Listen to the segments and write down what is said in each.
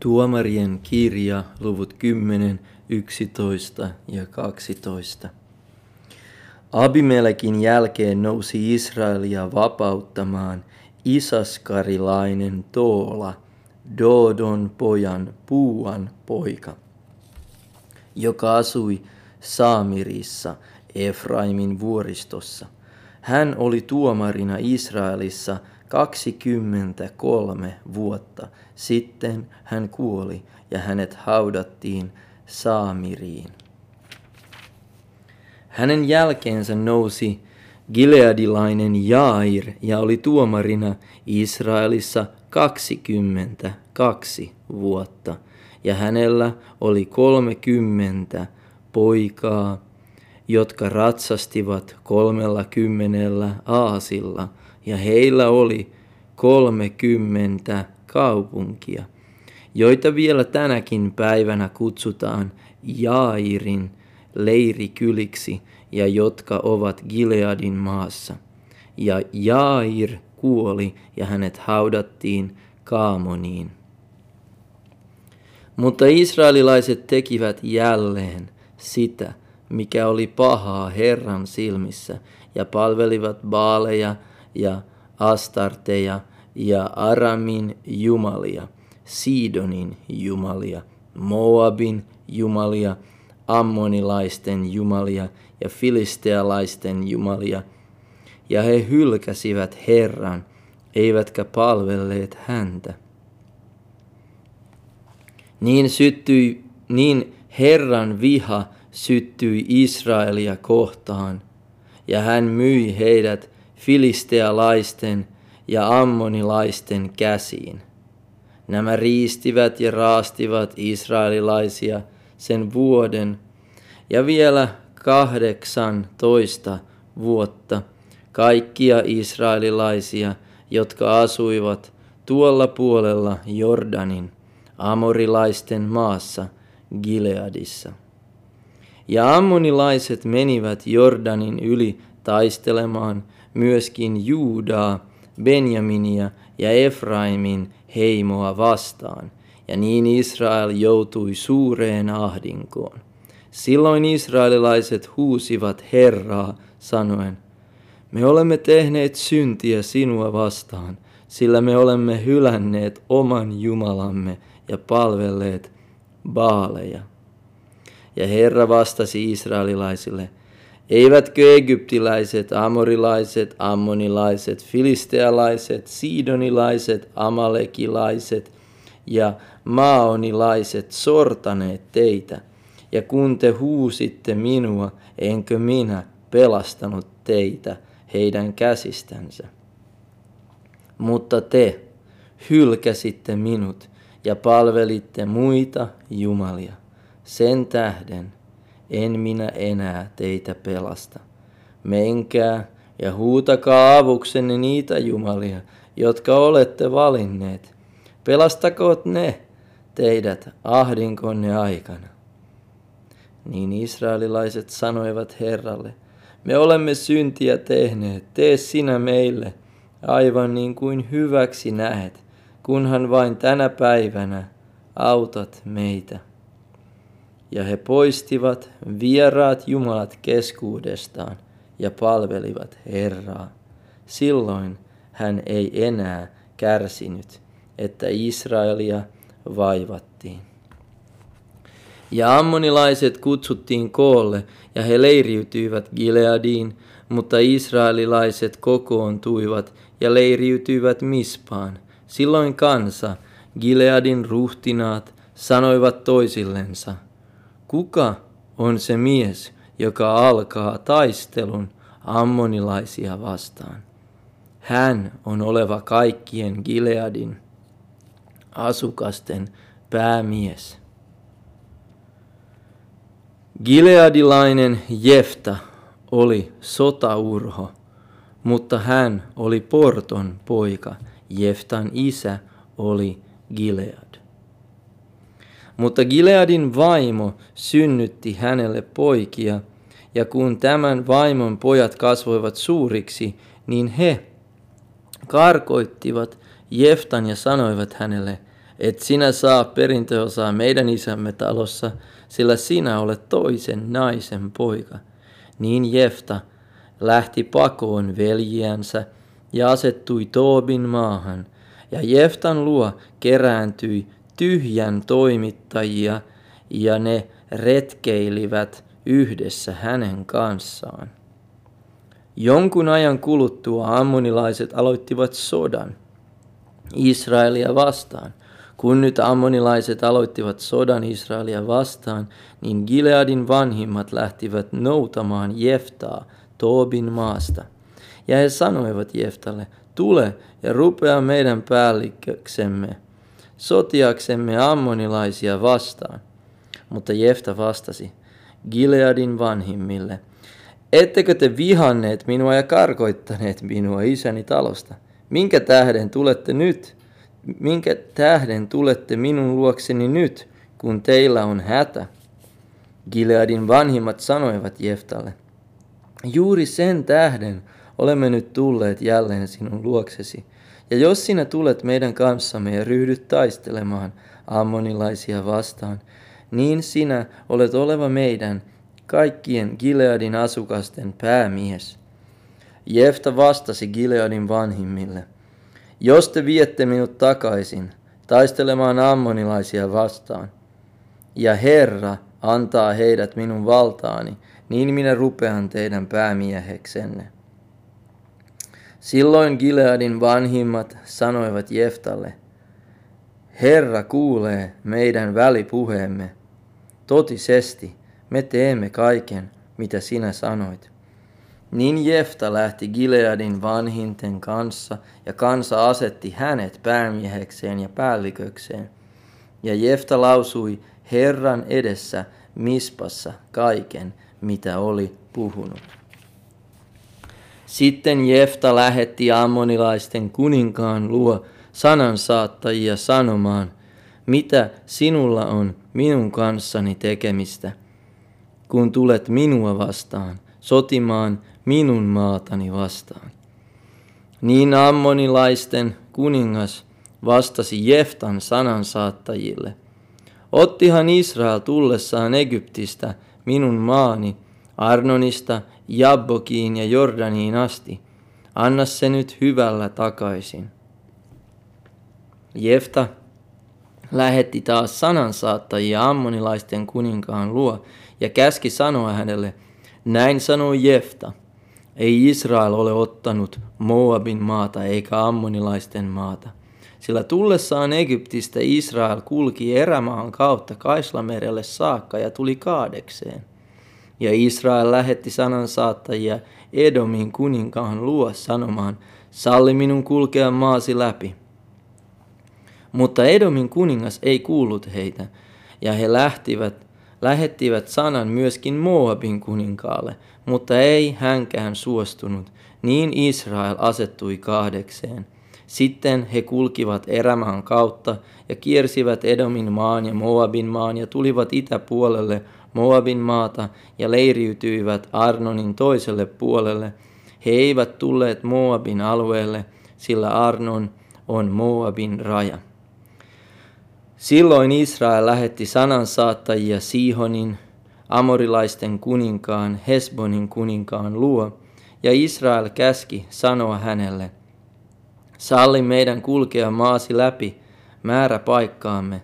Tuomarien kirja, luvut 10, 11 ja 12. Abimelekin jälkeen nousi Israelia vapauttamaan isaskarilainen Toola, Doodon pojan Puuan poika, joka asui Saamirissa, Efraimin vuoristossa. Hän oli tuomarina Israelissa 23 vuotta. Sitten hän kuoli ja hänet haudattiin Saamiriin. Hänen jälkeensä nousi Gileadilainen Jair ja oli tuomarina Israelissa 22 vuotta. Ja hänellä oli 30 poikaa, jotka ratsastivat kolmella kymmenellä aasilla, ja heillä oli kolmekymmentä kaupunkia, joita vielä tänäkin päivänä kutsutaan Jairin leirikyliksi ja jotka ovat Gileadin maassa. Ja Jair kuoli ja hänet haudattiin Kaamoniin. Mutta israelilaiset tekivät jälleen sitä, mikä oli pahaa Herran silmissä, ja palvelivat baaleja ja astarteja ja Aramin jumalia, Sidonin jumalia, Moabin jumalia, ammonilaisten jumalia ja filistealaisten jumalia, ja he hylkäsivät Herran, eivätkä palvelleet häntä. Niin syttyi, niin Herran viha syttyi Israelia kohtaan, ja hän myi heidät filistealaisten ja ammonilaisten käsiin. Nämä riistivät ja raastivat israelilaisia sen vuoden ja vielä kahdeksan toista vuotta kaikkia israelilaisia, jotka asuivat tuolla puolella Jordanin amorilaisten maassa Gileadissa. Ja ammonilaiset menivät Jordanin yli taistelemaan myöskin Juudaa, Benjaminia ja Efraimin heimoa vastaan, ja niin Israel joutui suureen ahdinkoon. Silloin israelilaiset huusivat Herraa sanoen, me olemme tehneet syntiä sinua vastaan, sillä me olemme hylänneet oman Jumalamme ja palvelleet baaleja. Ja Herra vastasi israelilaisille, eivätkö egyptiläiset, amorilaiset, ammonilaiset, filistealaiset, sidonilaiset, amalekilaiset ja maonilaiset sortaneet teitä? Ja kun te huusitte minua, enkö minä pelastanut teitä heidän käsistänsä? Mutta te hylkäsitte minut ja palvelitte muita jumalia. Sen tähden en minä enää teitä pelasta. Menkää ja huutakaa avuksenne niitä jumalia, jotka olette valinneet. Pelastakoot ne teidät ahdinkonne aikana. Niin israelilaiset sanoivat Herralle, me olemme syntiä tehneet, tee sinä meille, aivan niin kuin hyväksi näet, kunhan vain tänä päivänä autat meitä. Ja he poistivat vieraat jumalat keskuudestaan ja palvelivat Herraa. Silloin hän ei enää kärsinyt, että Israelia vaivattiin. Ja ammonilaiset kutsuttiin koolle, ja he leiriytyivät Gileadiin, mutta israelilaiset kokoontuivat ja leiriytyivät Mispaan. Silloin kansa, Gileadin ruhtinaat, sanoivat toisillensa, kuka on se mies, joka alkaa taistelun ammonilaisia vastaan? Hän on oleva kaikkien Gileadin asukasten päämies. Gileadilainen Jefta oli sotaurho, mutta hän oli Porton poika. Jeftan isä oli Gilead. Mutta Gileadin vaimo synnytti hänelle poikia, ja kun tämän vaimon pojat kasvoivat suuriksi, niin he karkoittivat Jeftan ja sanoivat hänelle, et sinä saa perintöosaa meidän isämme talossa, sillä sinä olet toisen naisen poika. Niin Jefta lähti pakoon veljiänsä ja asettui Toobin maahan, ja Jeftan luo kerääntyi tyhjän toimittajia, ja ne retkeilivät yhdessä hänen kanssaan. Jonkun ajan kuluttua ammonilaiset aloittivat sodan Israelia vastaan. Kun nyt ammonilaiset aloittivat sodan Israelia vastaan, niin Gileadin vanhimmat lähtivät noutamaan Jeftaa Toobin maasta. Ja he sanoivat Jeftalle, tule ja rupea meidän päälliköksemme, sotiaksemme ammonilaisia vastaan. Mutta Jefta vastasi Gileadin vanhimmille, ettekö te vihanneet minua ja karkoittaneet minua isäni talosta? Minkä tähden tulette nyt? Minkä tähden tulette minun luokseni nyt, kun teillä on hätä? Gileadin vanhimmat sanoivat Jeftalle, juuri sen tähden olemme nyt tulleet jälleen sinun luoksesi. Ja jos sinä tulet meidän kanssamme ja ryhdyt taistelemaan ammonilaisia vastaan, niin sinä olet oleva meidän kaikkien Gileadin asukasten päämies. Jefta vastasi Gileadin vanhimmille, jos te viette minut takaisin taistelemaan ammonilaisia vastaan, ja Herra antaa heidät minun valtaani, niin minä rupean teidän päämieheksenne. Silloin Gileadin vanhimmat sanoivat Jeftalle, Herra kuulee meidän välipuheemme. Totisesti me teemme kaiken, mitä sinä sanoit. Niin Jefta lähti Gileadin vanhinten kanssa, ja kansa asetti hänet päämiehekseen ja päällikökseen. Ja Jefta lausui Herran edessä Mispassa kaiken, mitä oli puhunut. Sitten Jefta lähetti ammonilaisten kuninkaan luo sanansaattajia sanomaan, mitä sinulla on minun kanssani tekemistä, kun tulet minua vastaan, sotimaan minun maatani vastaan. Niin ammonilaisten kuningas vastasi Jeftan sanansaattajille, ottihan Israel tullessaan Egyptistä minun maani, Arnonista, Jabbokiin ja Jordaniin asti, anna se nyt hyvällä takaisin. Jefta lähetti taas sanansaattajia ammonilaisten kuninkaan luo ja käski sanoa hänelle, näin sanoi Jefta, ei Israel ole ottanut Moabin maata eikä ammonilaisten maata. Sillä tullessaan Egyptistä Israel kulki erämaan kautta Kaislamerelle saakka ja tuli kaadekseen. Ja Israel lähetti sanansaattajia Edomin kuninkaan luo sanomaan, salli minun kulkea maasi läpi. Mutta Edomin kuningas ei kuullut heitä, ja he lähtivät, lähettivät sanan myöskin Moabin kuninkaalle, mutta ei hänkään suostunut, niin Israel asettui kahdekseen. Sitten he kulkivat erämaan kautta ja kiersivät Edomin maan ja Moabin maan ja tulivat itäpuolelle Moabin maata ja leiriytyivät Arnonin toiselle puolelle. He eivät tulleet Moabin alueelle, sillä Arnon on Moabin raja. Silloin Israel lähetti sanansaattajia Sihonin, amorilaisten kuninkaan, Hesbonin kuninkaan luo, ja Israel käski sanoa hänelle, salli meidän kulkea maasi läpi, määrä paikkaamme,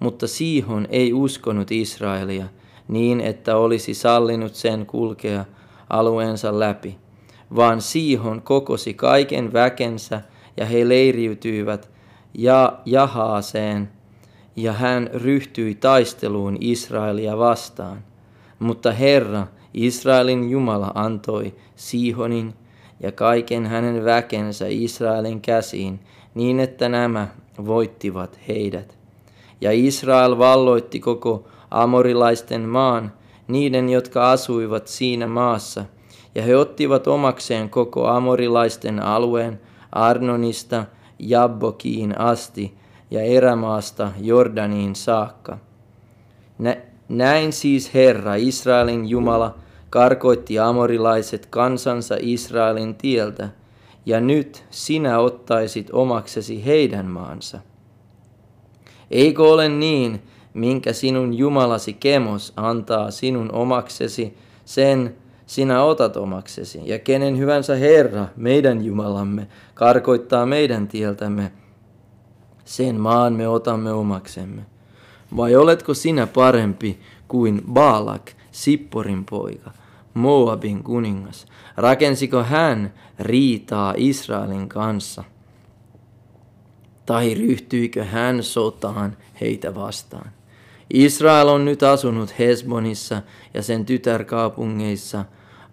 mutta Sihon ei uskonut Israelia niin, että olisi sallinut sen kulkea alueensa läpi, vaan Sihon kokosi kaiken väkensä ja he leiriytyivät ja Jahaaseen, ja hän ryhtyi taisteluun Israelia vastaan. Mutta Herra, Israelin Jumala, antoi Sihonin ja kaiken hänen väkensä Israelin käsiin, niin että nämä voittivat heidät. Ja Israel valloitti koko amorilaisten maan, niiden, jotka asuivat siinä maassa, ja he ottivat omakseen koko amorilaisten alueen Arnonista Jabbokiin asti ja erämaasta Jordaniin saakka. Näin siis Herra, Israelin Jumala, karkoitti amorilaiset kansansa Israelin tieltä, ja nyt sinä ottaisit omaksesi heidän maansa. Eikö ole niin, minkä sinun Jumalasi Kemos antaa sinun omaksesi, sen sinä otat omaksesi, ja kenen hyvänsä Herra, meidän Jumalamme, karkoittaa meidän tieltämme, sen maan me otamme omaksemme. Vai oletko sinä parempi kuin Baalak, Sipporin poika, Moabin kuningas? Rakensiko hän riitaa Israelin kanssa? Tai ryhtyikö hän sotaan heitä vastaan? Israel on nyt asunut Hesbonissa ja sen tytärkaupungeissa,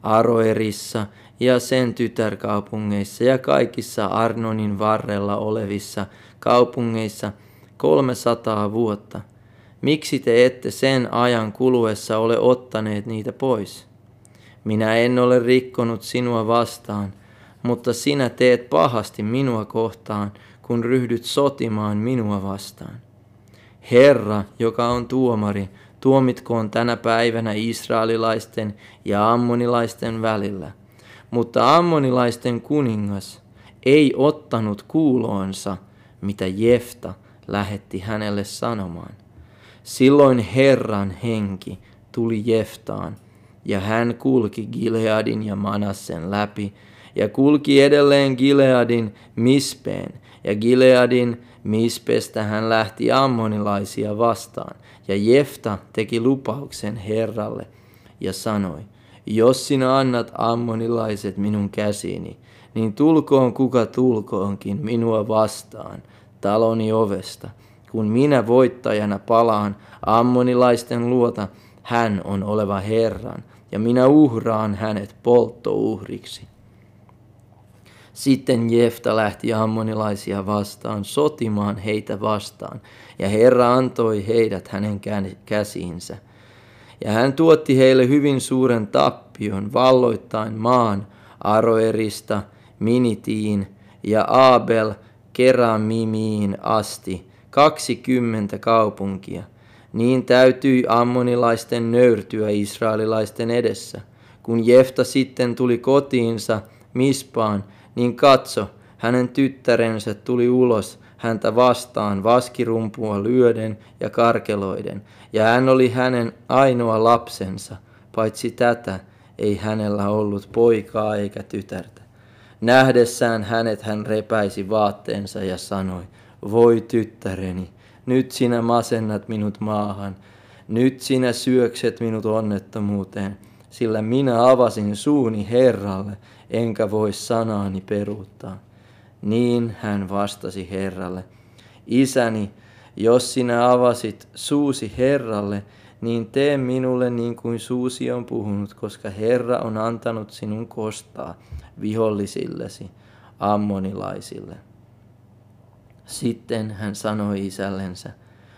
Aroerissa ja sen tytärkaupungeissa ja kaikissa Arnonin varrella olevissa kaupungeissa 300 vuotta. Miksi te ette sen ajan kuluessa ole ottaneet niitä pois? Minä en ole rikkonut sinua vastaan, mutta sinä teet pahasti minua kohtaan, kun ryhdyt sotimaan minua vastaan. Herra, joka on tuomari, tuomitkoon tänä päivänä israelilaisten ja ammonilaisten välillä. Mutta ammonilaisten kuningas ei ottanut kuuloonsa, mitä Jefta lähetti hänelle sanomaan. Silloin Herran henki tuli Jeftaan, ja hän kulki Gileadin ja Manassen läpi, ja kulki edelleen Gileadin Mispeen, ja Gileadin Mispestä hän lähti ammonilaisia vastaan, ja Jefta teki lupauksen Herralle ja sanoi, jos sinä annat ammonilaiset minun käsiini, niin tulkoon kuka tulkoonkin minua vastaan taloni ovesta. Kun minä voittajana palaan ammonilaisten luota, hän on oleva Herran, ja minä uhraan hänet polttouhriksi. Sitten Jefta lähti ammonilaisia vastaan, sotimaan heitä vastaan, ja Herra antoi heidät hänen käsiinsä. Ja hän tuotti heille hyvin suuren tappion, valloittain maan Aroerista, Minitiin ja Abel Keramimiin asti, kaksikymmentä kaupunkia. Niin täytyi ammonilaisten nöyrtyä israelilaisten edessä. Kun Jefta sitten tuli kotiinsa Mispaan, niin katso, hänen tyttärensä tuli ulos häntä vastaan vaskirumpua lyöden ja karkeloiden, ja hän oli hänen ainoa lapsensa, paitsi tätä ei hänellä ollut poikaa eikä tytärtä. Nähdessään hänet hän repäisi vaatteensa ja sanoi, voi tyttäreni, nyt sinä masennat minut maahan, nyt sinä syökset minut onnettomuuteen, sillä minä avasin suuni Herralle, enkä voi sanaani peruuttaa. Niin hän vastasi Herralle, Isäni, jos sinä avasit suusi Herralle, niin tee minulle niin kuin suusi on puhunut, koska Herra on antanut sinun kostaa vihollisillesi, ammonilaisille. Sitten hän sanoi isällensä,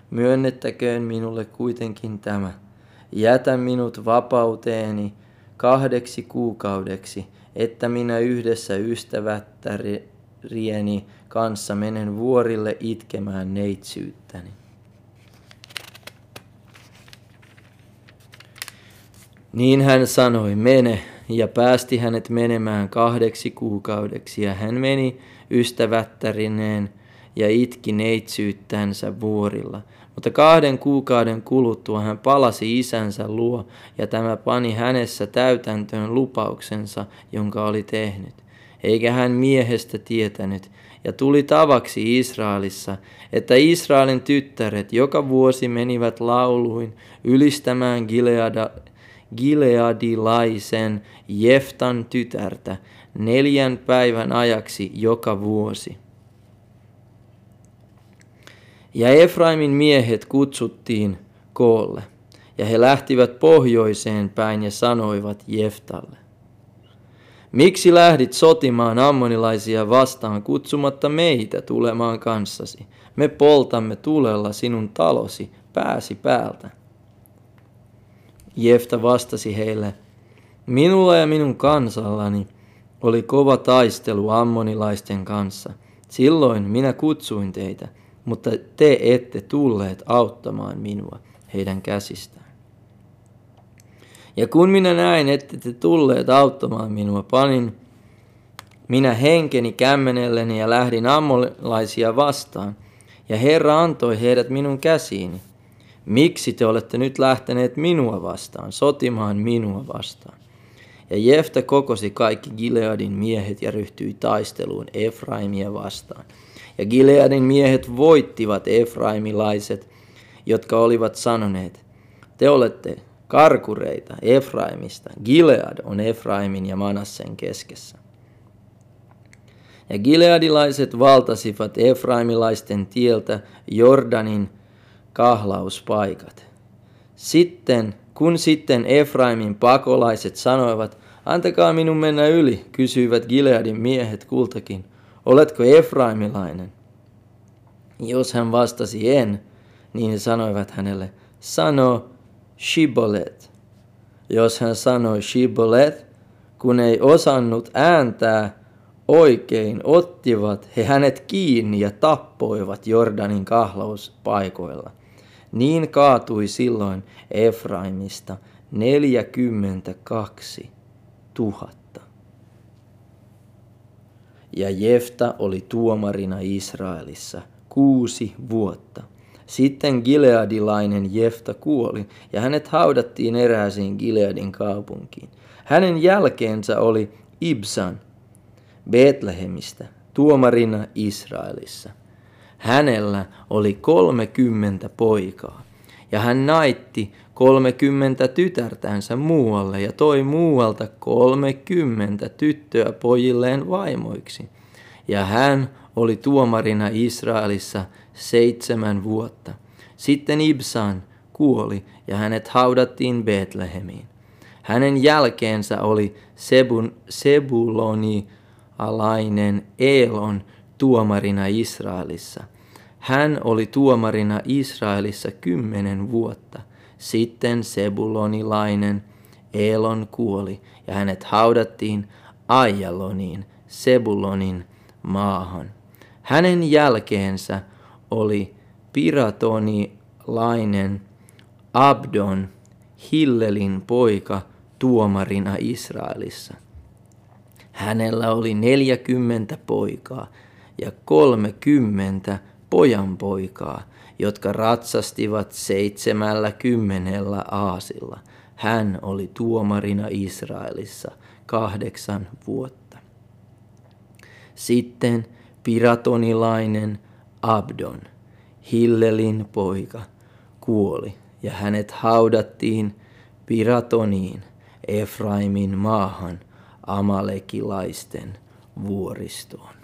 myönnettäköön minulle kuitenkin tämä, jätä minut vapauteeni kahdeksi kuukaudeksi, että minä yhdessä ystävättärieni kanssa menen vuorille itkemään neitsyyttäni. Niin hän sanoi, mene, ja päästi hänet menemään kahdeksi kuukaudeksi, ja hän meni ystävättärineen ja itki neitsyyttänsä vuorilla. Mutta kahden kuukauden kuluttua hän palasi isänsä luo, ja tämä pani hänessä täytäntöön lupauksensa, jonka oli tehnyt. Eikä hän miehestä tietänyt, ja tuli tavaksi Israelissa, että Israelin tyttäret joka vuosi menivät lauluin ylistämään Gileada, Gileadilaisen Jeftan tytärtä neljän päivän ajaksi joka vuosi. Ja Efraimin miehet kutsuttiin koolle, ja he lähtivät pohjoiseen päin ja sanoivat Jeftalle. Miksi lähdit sotimaan ammonilaisia vastaan kutsumatta meitä tulemaan kanssasi? Me poltamme tulella sinun talosi pääsi päältä. Jefta vastasi heille, minulla ja minun kansallani oli kova taistelu ammonilaisten kanssa. Silloin minä kutsuin teitä, mutta te ette tulleet auttamaan minua heidän käsistään. Ja kun minä näin, että te tulleet auttamaan minua, panin minä henkeni kämmenelleni ja lähdin ammolaisia vastaan. ja Herra antoi heidät minun käsiini. Miksi te olette nyt lähteneet minua vastaan, sotimaan minua vastaan? Ja Jeftä kokosi kaikki Gileadin miehet ja ryhtyi taisteluun Efraimia vastaan. Ja Gileadin miehet voittivat Efraimilaiset, jotka olivat sanoneet, te olette karkureita Efraimista, Gilead on Efraimin ja Manassen keskessä. Ja gileadilaiset valtasivat Efraimilaisten tieltä Jordanin kahlauspaikat. Sitten, kun sitten Efraimin pakolaiset sanoivat, antakaa minun mennä yli, kysyivät Gileadin miehet kultakin, oletko Efraimilainen? Jos hän vastasi en, niin he sanoivat hänelle, sano Shibolet. Jos hän sanoi Shibolet, kun ei osannut ääntää oikein, ottivat he hänet kiinni ja tappoivat Jordanin kahlauspaikoilla. Niin kaatui silloin Efraimista 42 000. Ja Jefta oli tuomarina Israelissa kuusi vuotta. Sitten Gileadilainen Jefta kuoli ja hänet haudattiin erääsiin Gileadin kaupunkiin. Hänen jälkeensä oli Ibsan Betlehemistä tuomarina Israelissa. Hänellä oli kolmekymmentä poikaa ja hän naitti kolmekymmentä tytärtänsä muualle ja toi muualta kolmekymmentä tyttöä pojilleen vaimoiksi. Ja hän oli tuomarina Israelissa seitsemän vuotta. Sitten Ibsan kuoli ja hänet haudattiin Betlehemiin. Hänen jälkeensä oli Sebun, Sebuloni alainen Elon tuomarina Israelissa. Hän oli tuomarina Israelissa kymmenen vuotta. Sitten Sebulonilainen Elon kuoli ja hänet haudattiin Aijaloniin, Sebulonin maahan. Hänen jälkeensä oli piratonilainen Abdon, Hillelin poika, tuomarina Israelissa. Hänellä oli neljäkymmentä poikaa ja kolmekymmentä pojanpoikaa, jotka ratsastivat seitsemällä kymmenellä aasilla. Hän oli tuomarina Israelissa kahdeksan vuotta. Sitten piratonilainen Abdon, Hillelin poika, kuoli ja hänet haudattiin Piratoniin, Efraimin maahan, amalekilaisten vuoristoon.